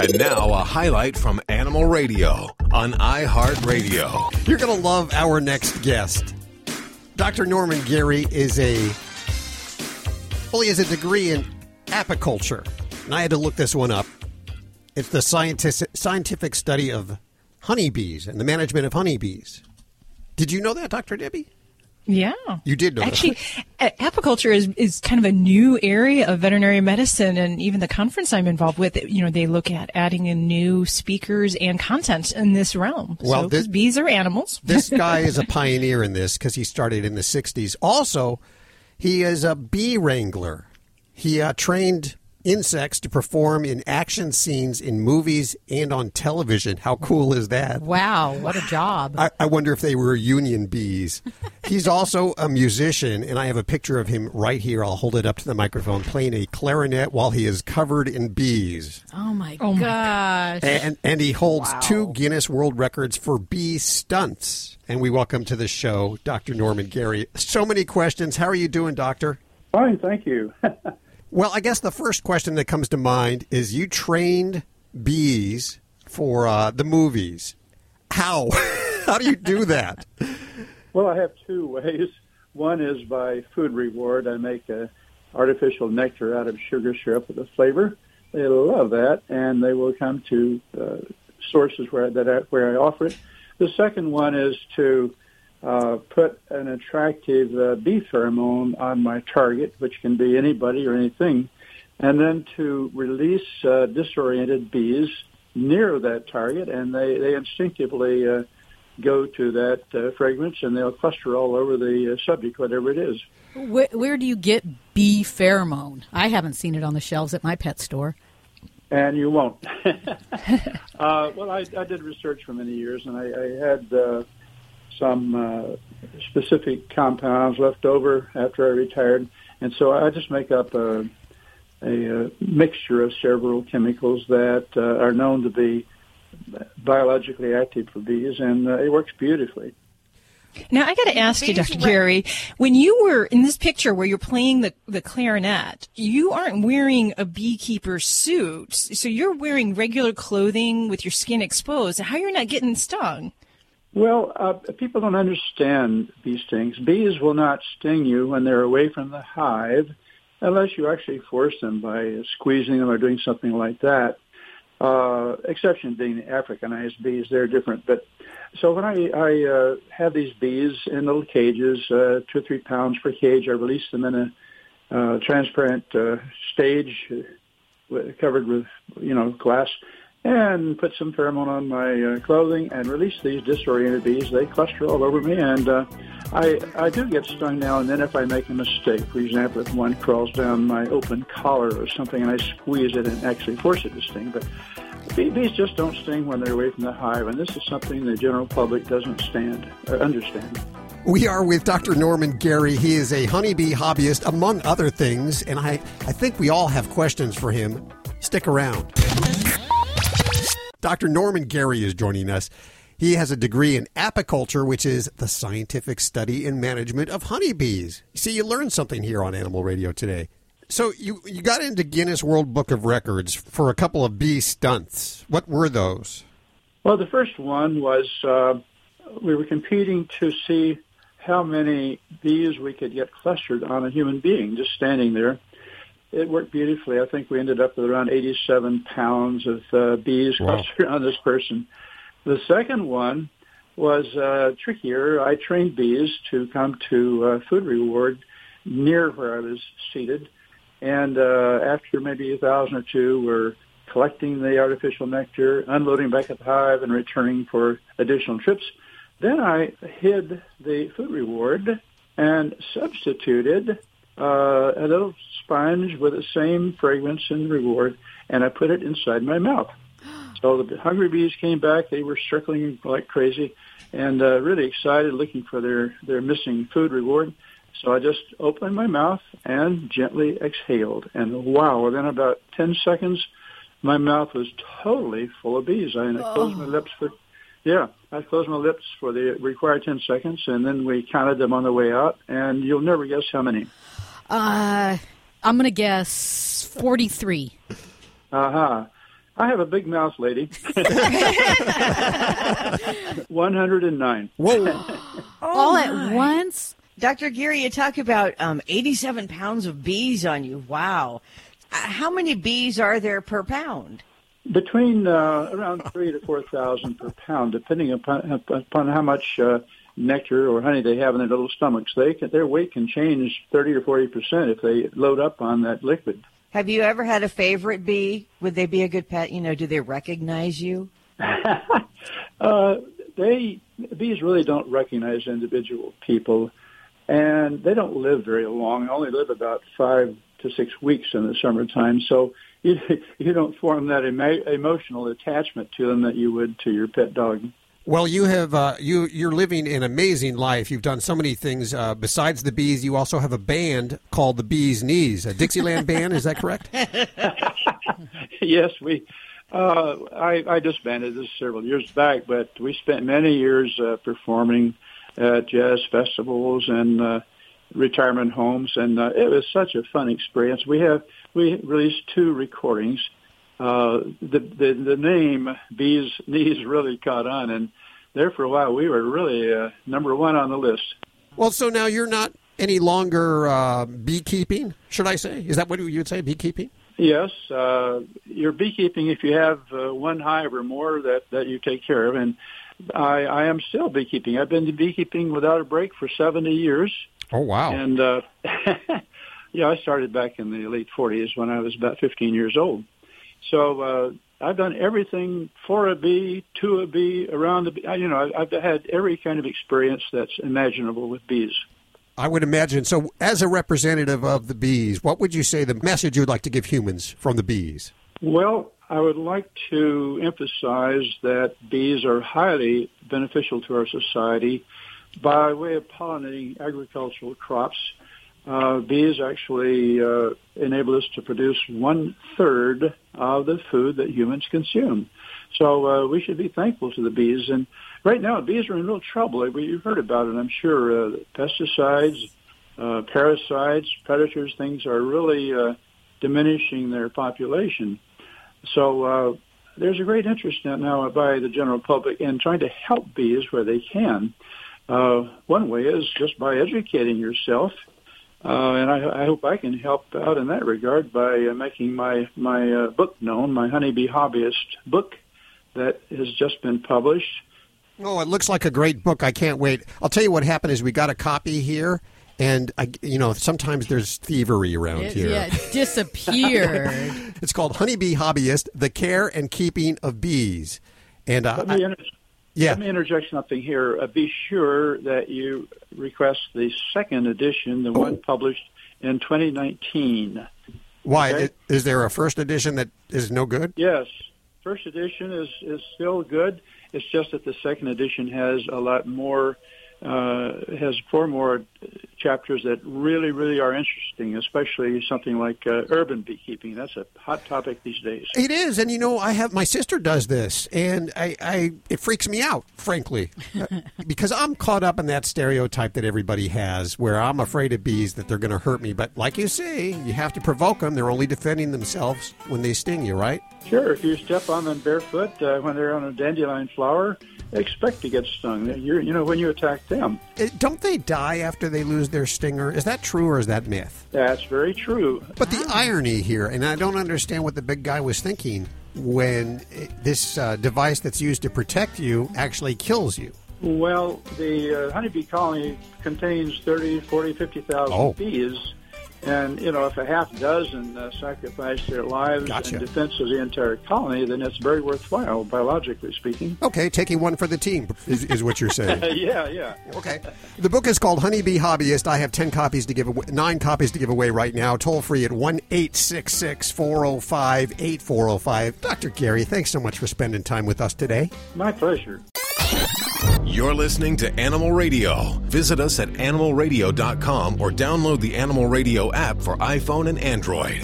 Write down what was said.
And now, a highlight from Animal Radio on iHeartRadio. You're going to love our next guest. Dr. Norman Gary is a, well, he has a degree in apiculture. And I had to look this one up. It's the scientific, scientific study of honeybees and the management of honeybees. Did you know that, Dr. Debbie? Yeah. You did know Actually, that. apiculture is, is kind of a new area of veterinary medicine, and even the conference I'm involved with, you know, they look at adding in new speakers and content in this realm. Well, so, this- bees are animals. this guy is a pioneer in this because he started in the 60s. Also, he is a bee wrangler. He uh, trained insects to perform in action scenes in movies and on television. How cool is that? Wow, what a job. I, I wonder if they were union bees. He's also a musician, and I have a picture of him right here. I'll hold it up to the microphone, playing a clarinet while he is covered in bees. oh my Oh my gosh. And, and he holds two Guinness World Records for bee stunts. And we welcome to the show Dr. Norman Gary. So many questions. How are you doing, Doctor? Fine, thank you. Well, I guess the first question that comes to mind is you trained bees for uh, the movies. How? How do you do that? well, I have two ways. One is by food reward. I make a artificial nectar out of sugar syrup with a flavor. They love that, and they will come to uh, sources where that where I offer it. The second one is to uh, put an attractive uh, bee pheromone on my target, which can be anybody or anything, and then to release uh, disoriented bees near that target, and they, they instinctively uh, go to that uh, fragrance, and they'll cluster all over the uh, subject, whatever it is. Where, where do you get bee pheromone? I haven't seen it on the shelves at my pet store. And you won't. uh, well, I, I did research for many years, and I, I had uh, some uh, specific compounds left over after I retired, and so I just make up a, a, uh mixture of several chemicals that uh, are known to be biologically active for bees, and uh, it works beautifully. Now I got to ask you, Dr. Gary, when you were in this picture where you're playing the, the clarinet, you aren't wearing a beekeeper suit, so you're wearing regular clothing with your skin exposed. How are you're not getting stung? Well, uh, people don't understand these things. Bees will not sting you when they're away from the hive unless you actually force them by squeezing them or doing something like that. Uh, exception being Africanized bees, they're different. But so when I, I uh, have these bees in little cages, uh, two or three pounds per cage, I release them in a uh, transparent uh, stage uh, covered with, you know, glass and put some pheromone on my uh, clothing and release these disoriented bees. They cluster all over me, and uh, I I do get stung now and then if I make a mistake. For example, if one crawls down my open collar or something, and I squeeze it and actually force it to sting. But bees just don't sting when they're away from the hive, and this is something the general public doesn't stand or understand. We are with Dr. Norman Gary. He is a honeybee hobbyist, among other things, and I, I think we all have questions for him. Stick around. Dr. Norman Gary is joining us. He has a degree in apiculture, which is the scientific study and management of honeybees. See, you learned something here on Animal Radio today. So you you got into Guinness World Book of Records for a couple of bee stunts. What were those? Well, the first one was uh, we were competing to see how many bees we could get clustered on a human being just standing there. It worked beautifully. I think we ended up with around 87 pounds of uh, bees Wow. clustered on this person. The second one was uh, trickier. I trained bees to come to uh, food reward near where I was seated. And uh, after maybe a thousand or two, we're collecting the artificial nectar, unloading back at the hive, and returning for additional trips. Then I hid the food reward and substituted uh, a little sponge with the same fragrance and reward, and I put it inside my mouth. So the hungry bees came back. They were circling like crazy and uh, really excited looking for their, their missing food reward. So I just opened my mouth and gently exhaled. And wow, within about 10 seconds, my mouth was totally full of bees. I, I closed my lips for, yeah, I closed my lips for the required 10 seconds and then we counted them on the way out and you'll never guess how many. Uh, I'm going to guess 43. Aha. I have a big mouth, lady. 109. Whoa. All at once? Dr. Gary, you talk about um, 87 pounds of bees on you. Wow. Uh, how many bees are there per pound? Between uh, around three to four thousand per pound, depending upon upon how much uh, nectar or honey they have in their little stomachs. They can, their weight can change thirty or forty percent if they load up on that liquid. Have you ever had a favorite bee? Would they be a good pet? You know, do they recognize you? uh, they bees really don't recognize individual people, and they don't live very long. They only live about five to six weeks in the summertime. So you you don't form that emo- emotional attachment to them that you would to your pet dog. Well, you have uh, you you're living an amazing life. You've done so many things uh, besides the bees. You also have a band called the Bees Knees, a Dixieland band. Is that correct? yes, we. Uh, I, I disbanded this several years back, but we spent many years uh, performing at jazz festivals and uh, retirement homes, and uh, it was such a fun experience. We have we released two recordings. Uh, the, the the name Bees Knees really caught on, and there for a while we were really uh, number one on the list. Well, so now you're not any longer uh, beekeeping, should I say? Is that what you would say, beekeeping? Yes, uh, you're beekeeping if you have uh, one hive or more that that you take care of, and I, I am still beekeeping. I've been beekeeping without a break for 70 years. Oh wow! And uh, yeah, I started back in the late 40s when I was about 15 years old. So uh, I've done everything for a bee, to a bee, around the bee. You know, I've had every kind of experience that's imaginable with bees. I would imagine. So, as a representative of the bees, what would you say the message you would like to give humans from the bees? Well, I would like to emphasize that bees are highly beneficial to our society by way of pollinating agricultural crops. Uh, bees actually uh, enable us to produce one third of the food that humans consume. So uh, we should be thankful to the bees. And right now, bees are in real trouble. You've heard about it, I'm sure. Uh, pesticides, uh, parasites, predators, things are really uh, diminishing their population. So there's a great interest now by the general public in trying to help bees where they can. One way is just by educating yourself, uh, and I, I hope I can help out in that regard by uh, making my my uh, book known, my honeybee hobbyist book that has just been published. Oh, it looks like a great book. I can't wait. I'll tell you what happened is we got a copy here and I, you know, sometimes there's thievery around It, here. yeah, it disappeared. It's called Honeybee Hobbyist: The Care and Keeping of Bees. And uh, Let me, I- inter- yeah, let me interject something here. Uh, be sure that you request the second edition, the one published in 2019. why okay. is there a first edition that is no good? Yes, first edition is is still good. It's just that the second edition has a lot more, uh, has four more chapters that really, really are interesting, especially something like uh, urban beekeeping. That's a hot topic these days. It is, and you know, I have my sister does this, and I, I it freaks me out, frankly, Uh, because I'm caught up in that stereotype that everybody has, where I'm afraid of bees that they're going to hurt me. But like you say, you have to provoke them; they're only defending themselves when they sting you, right? Sure, if you step on them barefoot uh, when they're on a dandelion flower, expect to get stung. You're, you know, when you attack them. Uh, Don't they die after they lose their stinger? Is that true or is that myth? That's very true. But the irony here, and I don't understand what the big guy was thinking when it, this uh, device that's used to protect you actually kills you. Well, the uh, honeybee colony contains 30, 40, 50,000 Oh. bees. And, you know, if a half dozen uh, sacrifice their lives Gotcha. in defense of the entire colony, then it's very worthwhile, biologically speaking. Okay, taking one for the team is, is what you're saying. Yeah, yeah. Okay. The book is called Honeybee Hobbyist. I have 10 copies to give away, 9 copies to give away right now. Toll free at 1 866 405 8405. Dr. Gary, thanks so much for spending time with us today. My pleasure. You're listening to Animal Radio. Visit us at animalradio.com or download the Animal Radio app for iPhone and Android.